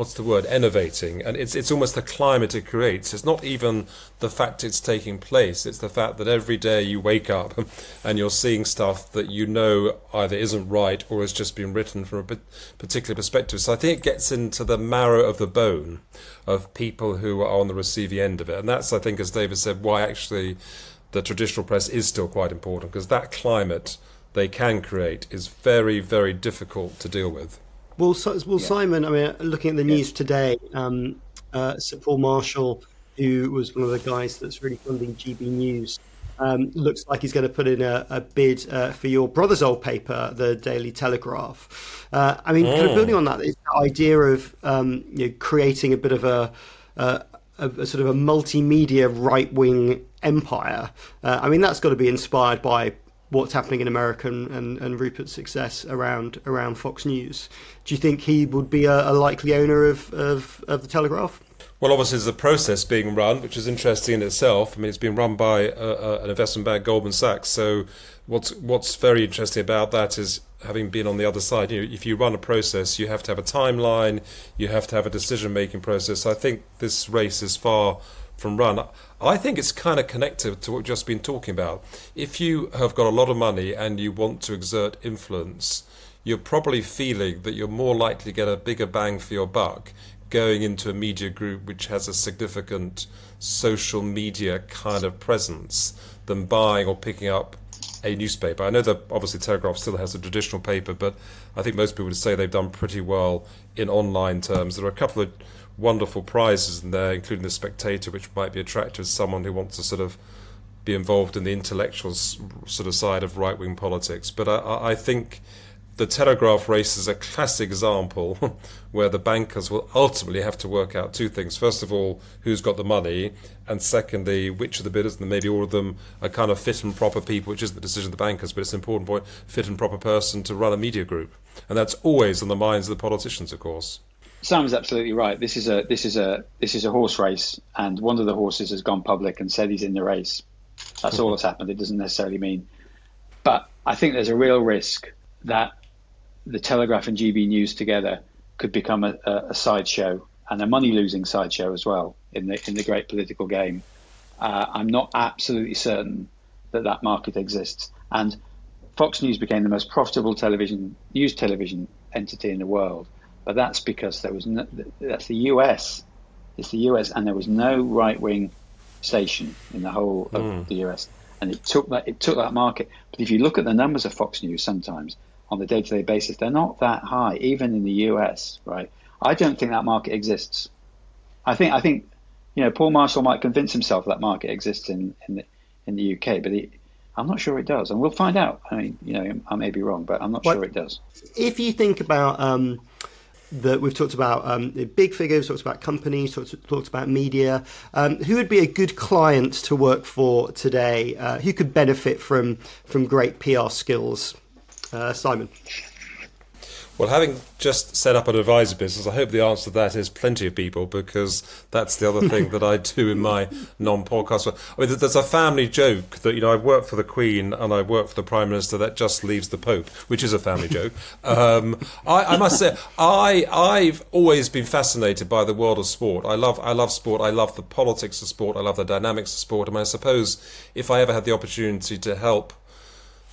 what's the word enervating and it's it's almost the climate it creates. It's not even the fact it's taking place. It's the fact that every day you wake up and you're seeing stuff that you know either isn't right or has just been written from a particular perspective. So i think it gets into the marrow of the bone of people who are on the receiving end of it. And that's i think as david said why actually the traditional press is still quite important because that climate they can create is very very difficult to deal with Well, well, yeah. Simon. I mean, looking at the news yeah. today, um, uh, Sir Paul Marshall, who was one of the guys that's really funding GB News, um, looks like he's going to put in a, a bid uh, for your brother's old paper, the Daily Telegraph. Uh, I mean, kind of building on that, is the idea of um, you know, creating a bit of a, a, a, sort of a multimedia right wing empire. Uh, I mean, that's got to be inspired by what's happening in America and, and, Rupert's success around around Fox News. Do you think he would be a, a likely owner of, of, of the Telegraph? Well, obviously, there's a process being run, which is interesting in itself. I mean, it's being run by uh, uh, an investment bank, Goldman Sachs. So, what's what's very interesting about that is having been on the other side. You know, if you run a process, you have to have a timeline, you have to have a decision-making process. I think this race is far from run. I think it's kind of connected to what we've just been talking about. If you have got a lot of money and you want to exert influence, you're probably feeling that you're more likely to get a bigger bang for your buck going into a media group which has a significant social media kind of presence than buying or picking up a newspaper. I know that obviously Telegraph still has a traditional paper, but I think most people would say they've done pretty well in online terms. There are a couple of wonderful prizes in there, including the Spectator, which might be attractive to someone who wants to sort of be involved in the intellectual sort of side of right wing politics. But I, I think the Telegraph race is a classic example where the bankers will ultimately have to work out two things. First of all, who's got the money, and secondly, which of the bidders, and maybe all of them, are kind of fit and proper people, which isn't the decision of the bankers, but it's an important point, fit and proper person to run a media group. And that's always on the minds of the politicians, of course. Sam's absolutely right. This is a this is a this is a horse race, and one of the horses has gone public and said he's in the race. That's all that's happened. It doesn't necessarily mean, but I think there's a real risk that the Telegraph and GB News together could become a, a, a sideshow and a money losing sideshow as well in the in the great political game. Uh, I'm not absolutely certain that that market exists. And Fox News became the most profitable television news television entity in the world, but that's because there was no, that's the US. It's the US, and there was no right wing station in the whole of mm. the US, and it took that it took that market. But if you look at the numbers of Fox News, sometimes on the day to day basis, they're not that high, even in the US, right? I don't think that market exists. I think I think you know Paul Marshall might convince himself that market exists in in the, in the UK, but he, I'm not sure it does, and we'll find out. I mean, you know, I may be wrong, but I'm not well, sure it does. If you think about um, that, we've talked about um, big figures, talked about companies, talked, talked about media. Um, who would be a good client to work for today? Uh, who could benefit from from great PR skills? Uh, Simon. Well, having just set up an advisor business, I hope the answer to that is plenty of people because that's the other thing that I do in my non-podcast. I mean, there's a family joke that you know I've worked for the Queen and I've worked for the Prime Minister. That just leaves the Pope, which is a family joke. Um, I, I, must say, I I've always been fascinated by the world of sport. I love I love sport. I love the politics of sport. I love the dynamics of sport. I mean, I suppose if I ever had the opportunity to help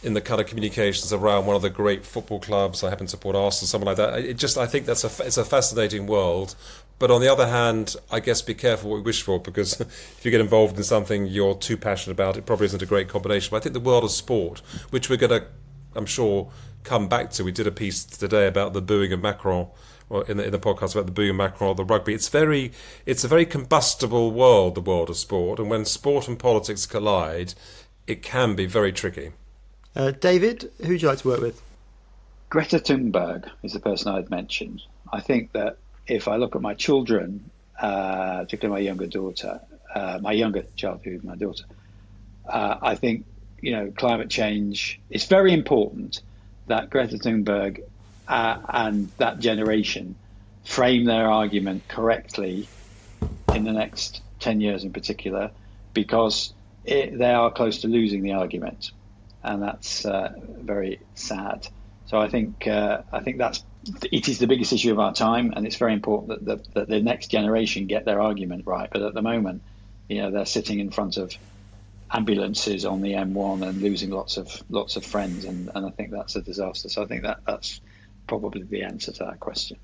in the kind of communications around one of the great football clubs. I happen to support Arsenal, something like that. It just, I think that's a, it's a fascinating world. But on the other hand, I guess be careful what we wish for because if you get involved in something you're too passionate about, it probably isn't a great combination. But I think the world of sport, which we're going to, I'm sure, come back to. We did a piece today about the booing of Macron. Or in the, in the podcast about the booing of Macron, the rugby. It's very, it's a very combustible world, the world of sport, and when sport and politics collide, it can be very tricky. Uh, David, who would you like to work with? Greta Thunberg is the person I'd mentioned. I think that if I look at my children, uh, particularly my younger daughter, uh, my younger child, who's my daughter, uh, I think you know climate change. It's very important that Greta Thunberg uh, and that generation frame their argument correctly in the next ten years, in particular, because it, they are close to losing the argument and that's uh, very sad. So I think uh, I think that's it is the biggest issue of our time, and it's very important that the, that the next generation get their argument right. But at the moment, you know, they're sitting in front of ambulances on the M1 and losing lots of lots of friends, and, and I think that's a disaster. So I think that that's probably the answer to that question.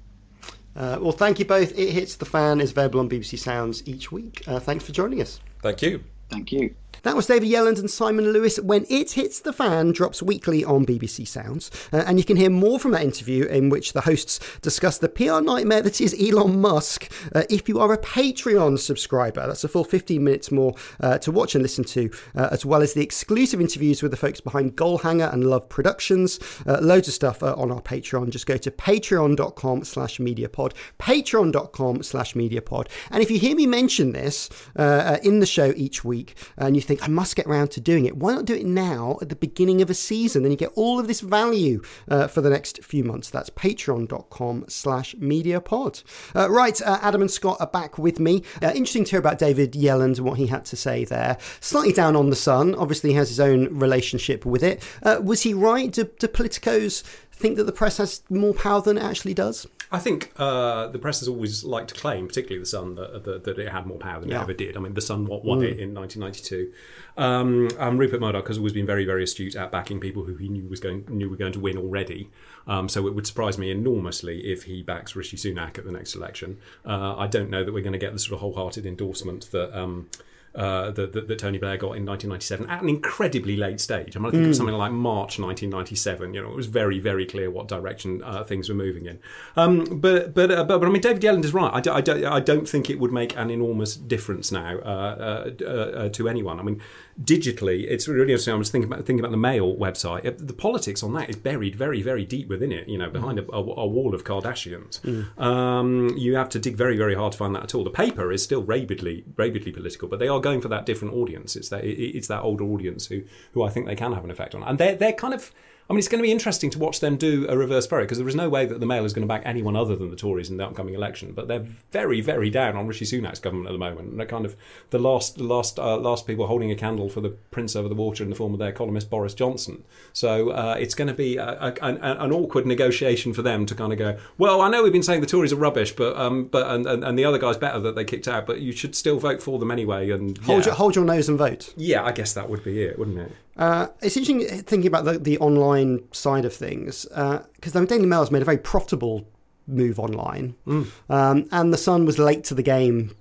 Uh, well, thank you both. It Hits the Fan is available on BBC Sounds each week. Uh, thanks for joining us. Thank you. Thank you. That was David Yelland and Simon Lewis. When It Hits the Fan drops weekly on BBC Sounds. Uh, and you can hear more from that interview in which the hosts discuss the PR nightmare that is Elon Musk uh, if you are a Patreon subscriber. That's a full 15 minutes more uh, to watch and listen to, uh, as well as the exclusive interviews with the folks behind Goalhanger and Love Productions. Uh, loads of stuff uh, on our Patreon. Just go to patreon.com slash mediapod. Patreon.com slash mediapod. And if you hear me mention this in the show each week and you think, I must get around to doing it. Why not do it now at the beginning of a season? Then you get all of this value uh, for the next few months. That's patreon.com slash mediapod. Uh, right, uh, Adam and Scott are back with me. Uh, interesting to hear about David Yelland and what he had to say there. Slightly down on the Sun. Obviously, he has his own relationship with it. Uh, was he right? Do, do politicos think that the press has more power than it actually does? I think uh, the press has always liked to claim, particularly the Sun, that, that, that it had more power than Yeah. it ever did. I mean, the Sun won won Mm. it in 1992. Um, um, Rupert Murdoch has always been very, very astute at backing people who he knew was going knew were going to win already. Um, so it would surprise me enormously if he backs Rishi Sunak at the next election. Uh, I don't know that we're going to get the sort of wholehearted endorsement that. Um, uh, that, that, that Tony Blair got in 1997 at an incredibly late stage. I mean, I think it was Mm. something like March 1997. You know, it was very, very clear what direction uh, things were moving in. Um, but, but, uh, but, but I mean, David Yelland is right. I, do, I, don't, I don't think it would make an enormous difference now uh, uh, uh, to anyone. I mean, digitally, it's really interesting. I was thinking about thinking about the Mail website. Uh, The politics on that is buried very, very deep within it. You know, behind a, a, a wall of Kardashians. Mm. Um, you have to dig very, very hard to find that at all. The paper is still rabidly, rabidly political, but they are going for that different audience. It's that it- it's that older audience who who I think they can have an effect on, and they're they're kind of. I mean, it's going to be interesting to watch them do a reverse ferry because there is no way that the Mail is going to back anyone other than the Tories in the upcoming election. But they're very, very down on Rishi Sunak's government at the moment. And they're kind of the last, last, uh, last people holding a candle for the prince over the water in the form of their columnist Boris Johnson. So uh, it's going to be a, a, an, an awkward negotiation for them to kind of go. Well, I know we've been saying the Tories are rubbish, but um, but and, and, and the other guy's better that they kicked out, but you should still vote for them anyway. And Hold, your, hold your nose and vote. yeah, I guess that would be it, wouldn't it? Uh, it's interesting thinking about the, the online side of things because the Daily Mail has made a very profitable move online, Mm. um, and the Sun was late to the game,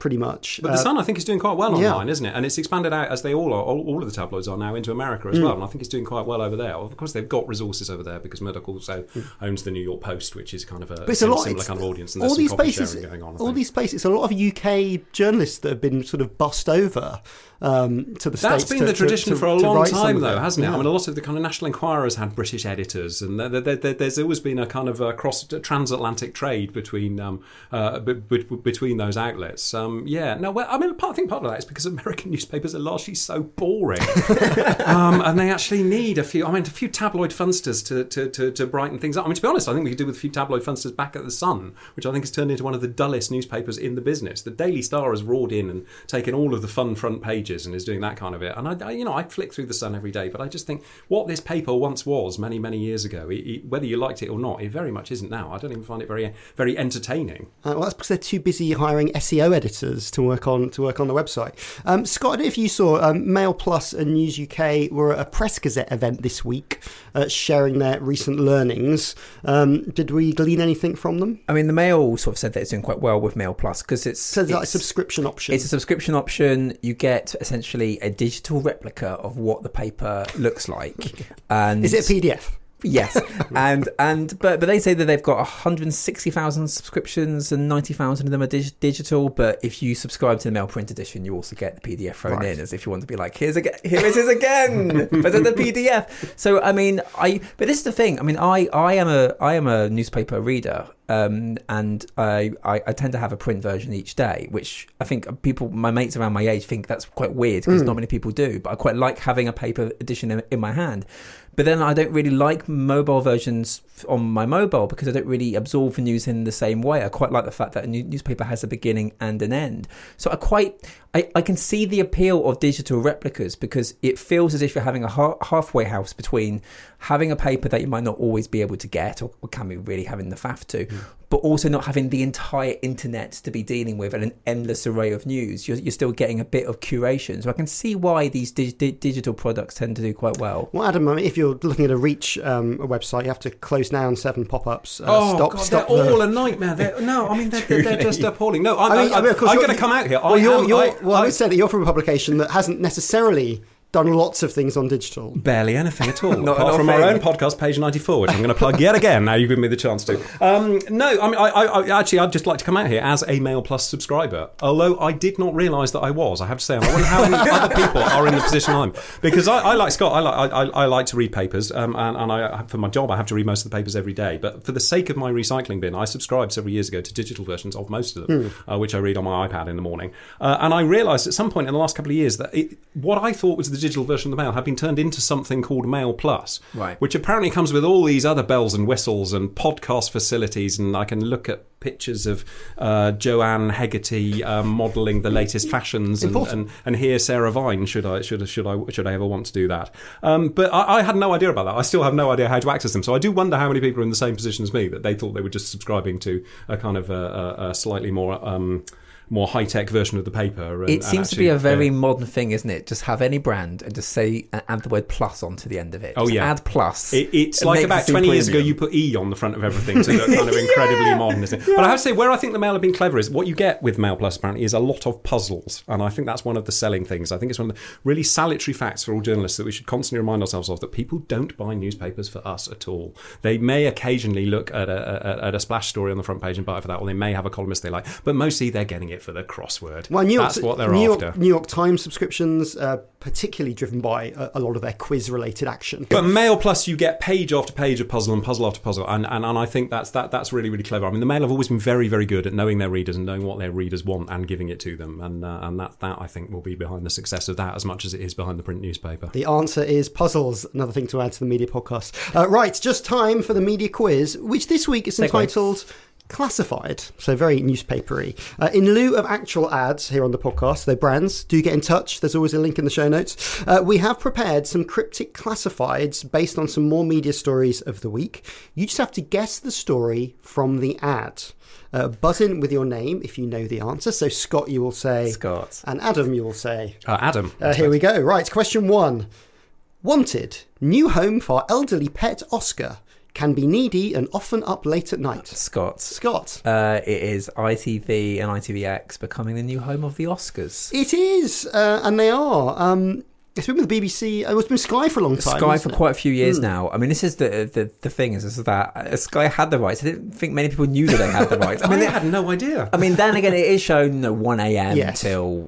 pretty much. But the Uh, Sun, I think, is doing quite well yeah. online, isn't it? And it's expanded out as they all are. All, all of the tabloids are now into America as Mm. well, and I think it's doing quite well over there. Of course, they've got resources over there because Murdoch also owns the New York Post, which is kind of a, Mm. It's a lot. similar it's- kind of audience. And all these places, going on. I all think. these places, a lot of UK journalists that have been sort of bussed over um, to the That's states. been to- the tradition to- for a long time, though, it. hasn't it? Yeah. I mean, a lot of the kind of National Enquirers had British editors, and there, there, there, there's always been a kind of a cross transatlantic trade between um, uh, be, be, between those outlets. Um, yeah, no, well, I mean, part, I think part of that is because American newspapers are largely so boring, um, and they actually need a few. I mean, a few tabloid funsters to, to, to, to brighten things up. I mean, to be honest, I think we could do with a few tabloid funsters back at the Sun, which I think has turned into one of the dullest newspapers in the business. The Daily Star has roared in and taken all of the fun front pages and is doing that kind of it. And I, I you know, I flick through the Sun every day, but I just think what this paper once was many, many years ago, it, it, whether you liked it or not, it very much isn't now. I don't even find it very, very entertaining. Uh, well, that's because they're too busy hiring SEO editors to work on to work on the website. Um, Scott, I don't know if you saw um, Mail Plus and News UK were at a Press Gazette event this week, uh, sharing their recent learnings. Um, did we glean anything from them? I mean, the Mail sort of said that it's doing quite well with Mail Plus because it's So it's like a subscription option. It's a subscription option. You get essentially a digital replica of what the paper looks like. And Is it a PDF? Yes, and and but but they say that they've got 160,000 subscriptions and 90,000 of them are dig- digital. But if you subscribe to the mail print edition, you also get the PDF thrown Right. in as if you want to be like, here's again, here it is again, but the PDF. So I mean, I but this is the thing. I mean, I I am a I am a newspaper reader. Um, and I, I, I tend to have a print version each day, which I think people, my mates around my age, think that's quite weird because Mm. not many people do. But I quite like having a paper edition in, in my hand. But then I don't really like mobile versions on my mobile because I don't really absorb the news in the same way. I quite like the fact that a new- newspaper has a beginning and an end. So I quite, I, I can see the appeal of digital replicas because it feels as if you're having a ha- halfway house between having a paper that you might not always be able to get or, or can be really having the faff to, Hmm. but also not having the entire internet to be dealing with and an endless array of news. You're, you're still getting a bit of curation. So I can see why these dig- dig- digital products tend to do quite well. Well, Adam, I mean, if you're looking at a Reach um, a website, you have to close down seven pop-ups. Uh, oh stop, God, stop they're the- all a nightmare. They're, no, I mean they're, they're, they're just appalling. No, I'm, I mean, I, I mean, of course, am going to come out here. Well, I you're, am- you're, I- well, I I- would say that you're from a publication that hasn't necessarily done lots of things on digital. Barely anything at all, Not apart enough from our own podcast, page ninety-four, which I'm going to plug yet again. Now you've given me the chance to. Um, no, I mean, I, I, I actually, I'd just like to come out here as a Mail Plus subscriber. Although I did not realise that I was. I have to say, I wonder how many other people are in the position I'm. Because I, I like Scott. I like, I, I like to read papers, um, and, and I, for my job, I have to read most of the papers every day. But for the sake of my recycling bin, I subscribed several years ago to digital versions of most of them, Hmm. uh, which I read on my iPad in the morning. Uh, and I realised at some point in the last couple of years that it, what I thought was the digital version of the Mail had been turned into something called Mail Plus, Right. which apparently comes with all these other bells and whistles and podcast facilities, and I can look at pictures of uh, Joanne Hegarty um, modelling the latest fashions, and, and and hear Sarah Vine. Should I should should I should I ever want to do that? Um, but I, I had no idea about that. I still have no idea how to access them. So I do wonder how many people are in the same position as me that they thought they were just subscribing to a kind of a, a, a slightly more. Um, more high tech version of the paper. And, It seems to be a very yeah. modern thing, isn't it? Just have any brand and just say uh, add the word plus onto the end of it. Oh Just yeah, add plus. It, it's It like about twenty years ago, you put E on the front of everything to look kind of incredibly modern, isn't it? But I have to say, where I think the Mail have been clever is what you get with Mail Plus apparently is a lot of puzzles, and I think that's one of the selling things. I think it's one of the really salutary facts for all journalists that we should constantly remind ourselves of that people don't buy newspapers for us at all. They may occasionally look at a, a, at a splash story on the front page and buy it for that, or they may have a columnist they like, but mostly they're getting it for the crossword. Well, New York, that's what they're New after. New York Times subscriptions, uh, particularly driven by a, a lot of their quiz-related action. But Mail Plus, you get page after page of puzzle and puzzle after puzzle, and, and, and I think that's that that's really really clever. I mean, the Mail have always been very very good at knowing their readers and knowing what their readers want and giving it to them, and uh, and that that I think will be behind the success of that as much as it is behind the print newspaper. The answer is puzzles. Another thing to add to the media podcast. Uh, right, just time for the media quiz, which this week is entitled Classified. So very newspapery. Uh, in lieu of actual ads here on the podcast, though brands do get in touch. There's always a link in the show notes. Uh, we have prepared some cryptic classifieds based on some more media stories of the week. You just have to guess the story from the ad. Uh, buzz in with your name if you know the answer. So Scott, you will say Scott, and Adam, you will say Uh, Adam, uh, here we go. Right, question one. Wanted. New home for elderly pet Oscar. Can be needy and often up late at night. Scott. Scott. Uh, it is ITV and ITVX becoming the new home of the Oscars. It is, uh, and they are. Um, it's been with the BBC. Oh, it's been Sky for a long time. Sky for it? quite a few years Mm. now. I mean, this is the the, the thing is, is that uh, Sky had the rights. I didn't think many people knew that they had the rights. I mean, I they, had no idea. I mean, then again, it is shown know, 1 a.m. Yes. till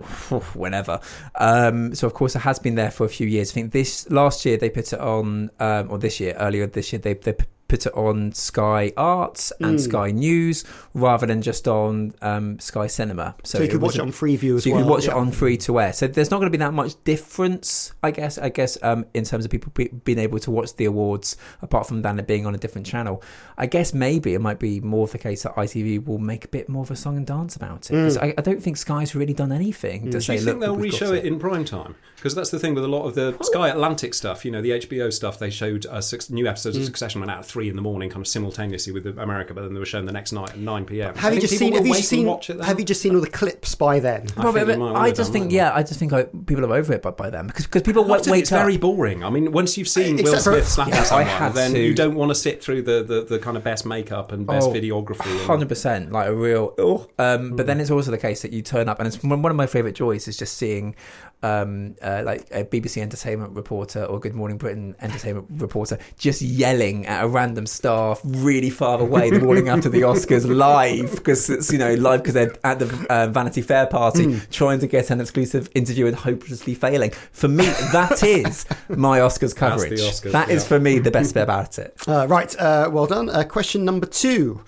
whenever. Um, so, of course, it has been there for a few years. I think this last year they put it on, um, or this year, earlier this year, they, they put it on Sky Arts and Mm. Sky News rather than just on um, Sky Cinema. So you could watch it on Freeview as well. so you well, could watch yeah. it on free to air. So there's not going to be that much difference, I guess. I guess um, in terms of people be, being able to watch the awards, apart from than it being on a different channel. I guess maybe it might be more of the case that ITV will make a bit more of a song and dance about it. Mm. I, I don't think Sky's really done anything to Do say, you think they'll we've reshow it in prime time? Because that's the thing with a lot of the Sky Atlantic stuff. You know, the HBO stuff. They showed uh, six new episodes of Mm. Succession went out at three in the morning, kind of simultaneously with America, but then they were shown the next night at nine pm. Have you just seen? Have you wait just and seen? Watch it. Have you just seen all the clips by then? I Well, think but- you might but well I just think, yeah, I just think uh, people are over it by, by then because because people A wait, of wait it's very boring. I mean, once you've seen Will Except for- Smith slapping Yeah, someone, then to- you don't want to sit through the, the, the kind of best makeup and best Oh, videography. Hundred percent, like a real. Oh. Um, Hmm. But then it's also the case that you turn up, and it's one one of my favorite joys is just seeing, um, uh, like a BBC entertainment reporter or Good Morning Britain entertainment reporter just yelling at a random staff really far away the morning after the Oscars live because it's you know live because they're at the uh, Vanity Fair party Hmm. trying to get an exclusive interview and hopelessly failing. For me, that is my Oscars coverage. the Oscars, That is yeah. for me the best bit about it. Uh, right, uh, well done. Uh, question number two.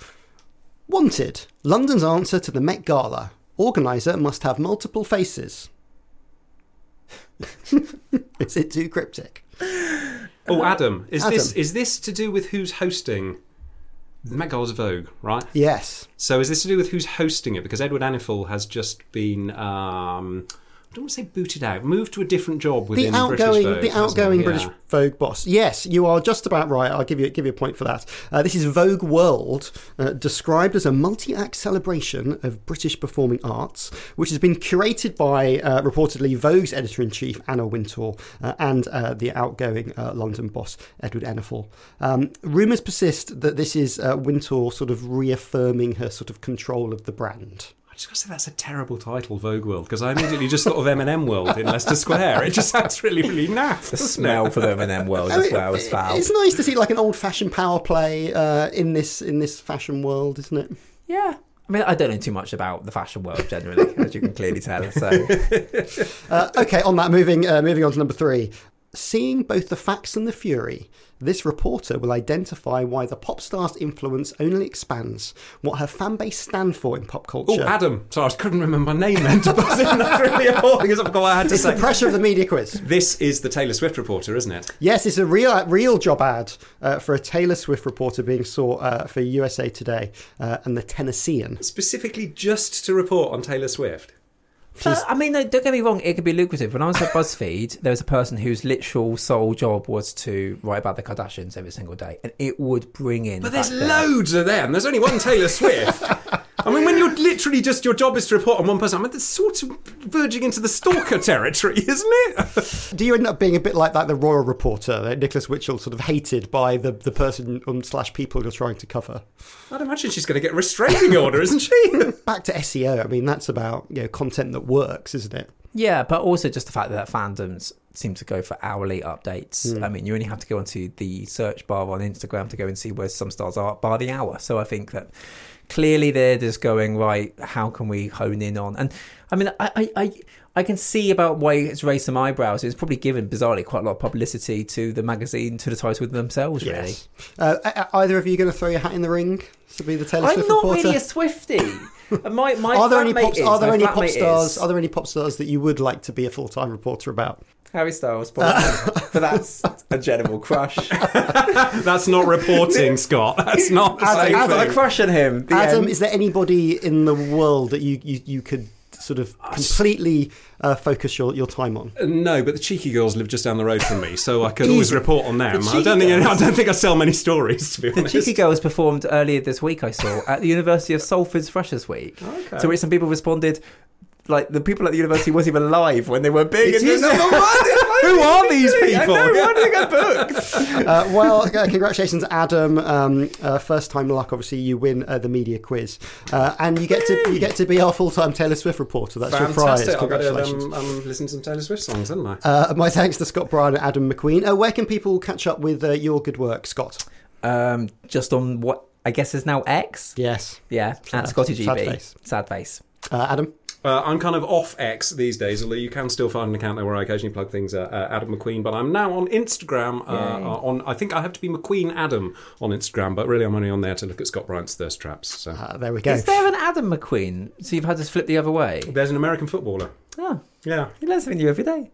Wanted. London's answer to the Met Gala. Organiser must have multiple faces. Is it too cryptic? Oh, Adam, is this is this to do with who's hosting? The Met Gala's Vogue, right? Yes. So is this to do with who's hosting it? Because Edward Enninful has just been um, I don't want to say booted out, moved to a different job The outgoing, British Vogue, the outgoing he? British Vogue boss. Yes, you are just about right. I'll give you give you a point for that. Uh, this is Vogue World, uh, described as a multi-act celebration of British performing arts, which has been curated by uh, reportedly Vogue's editor-in-chief Anna Wintour uh, and uh, the outgoing uh, London boss Edward Enninful. Um, Rumours persist that this is uh, Wintour sort of reaffirming her sort of control of the brand. I just got to say that's a terrible title, Vogue World, because I immediately just thought of M&M World in Leicester Square. It just sounds really, really naff. The smell it? for the M&M world I as mean, well as foul. It's nice to see like an old-fashioned power play uh, in this in this fashion world, isn't it? Yeah. I mean, I don't know too much about the fashion world generally, as you can clearly tell. So, Uh, okay, on that, moving uh, moving on to number three. Seeing both the facts and the fury, this reporter will identify why the pop star's influence only expands, what her fan base stand for in pop culture. Oh, Adam. Sorry, I couldn't remember my name then to buzz in. That's really appalling because I forgot what I had to it's say. the pressure of the media quiz. This is the Taylor Swift reporter, isn't it? Yes, it's a real real job ad uh, for a Taylor Swift reporter being sought uh, for USA Today uh, and the Tennessean. Specifically just to report on Taylor Swift. I mean, no, don't get me wrong, it could be lucrative. When I was at BuzzFeed, there was a person whose literal sole job was to write about the Kardashians every single day, and it would bring in. But there's loads of them. There's only one Taylor Swift. I mean, when you're literally just your job is to report on one person, I mean, that's sort of verging into the stalker territory, isn't it? Do you end up being a bit like that the royal reporter, that Nicholas Witchell, sort of hated by the, the person um, slash people you're trying to cover? I'd imagine she's going to get a restraining order, isn't she? Back to SEO, I mean, that's about you know content that works, isn't it? Yeah, but also just the fact that fandoms seem to go for hourly updates. Mm. I mean, you only have to go onto the search bar on Instagram to go and see where some stars are by the hour. So I think that clearly they're just going right. How can we hone in on? And I mean, I I. I I can see about why it's raised some eyebrows. It's probably given bizarrely quite a lot of publicity to the magazine, to the title themselves. Really, Yes. Uh, either of you going to throw your hat in the ring to be the Taylor I'm Swift not really a Swifty. my my are there any pop, is, are there any pop stars? is. Are there any pop stars that you would like to be a full time reporter about? Harry Styles, probably. but that's a general crush. That's not reporting, Scott. That's not the Adam- same Adam- thing. a crush on him. The Adam, end. is there anybody in the world that you you, you could sort of completely uh, focus your, your time on? No, but the cheeky girls live just down the road from me, so I could always Easy. report on them. The I don't think I Girls. don't think I sell many stories to be The honest. Cheeky Girls performed earlier this week, I saw, at the University of Salford's Freshers Week. Okay. To which some people responded, like, the people at the university wasn't even alive when they were big. It and they're number like, one. Who are these doing?" I people? know, why did they get booked? uh, well, uh, congratulations, Adam. Um, uh, first time luck. Obviously, you win uh, the media quiz, uh, and you get to you get to be our full time Taylor Swift reporter. That's your prize. Fantastic. I've got to Congratulations. um, um, listen to some Taylor Swift songs, haven't I? Uh, my thanks to Scott Bryan and Adam MacQueen. Uh, where can people catch up with uh, your good work, Scott? Um, just on what I guess is now X. Yes. Yeah, Sad- at Scotty sad GB. face. Sad face. Uh, Adam? Uh, I'm kind of off X these days, although you can still find an account there where I occasionally plug things. Uh, uh, Adam MacQueen, but I'm now on Instagram. Uh, uh, on I think I have to be McQueen Adam on Instagram, but really I'm only on there to look at Scott Bryan's thirst traps. So Uh, there we go. Is there an Adam McQueen? So you've had to flip the other way? there's an American footballer. Oh, Yeah, he learns something new every day.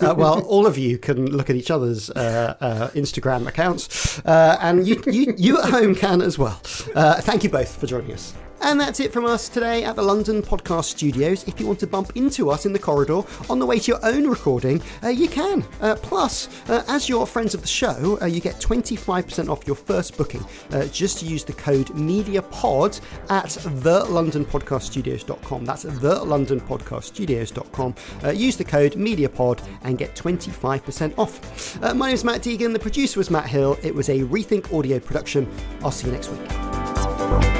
uh, well, all of you can look at each other's uh, uh, Instagram accounts, uh, and you, you, you at home can as well. Uh, thank you both for joining us. And that's it from us today at the London Podcast Studios. If you want to bump into us in the corridor on the way to your own recording, uh, you can. Uh, plus, uh, as your friends of the show, uh, you get 25% off your first booking. Uh, just use the code MEDIAPOD at thelondonpodcaststudios.com. That's thelondonpodcaststudios.com. Uh, use the code MEDIAPOD and get 25% off. Uh, my name is Matt Deegan. The producer was Matt Hill. It was a Rethink Audio production. I'll see you next week.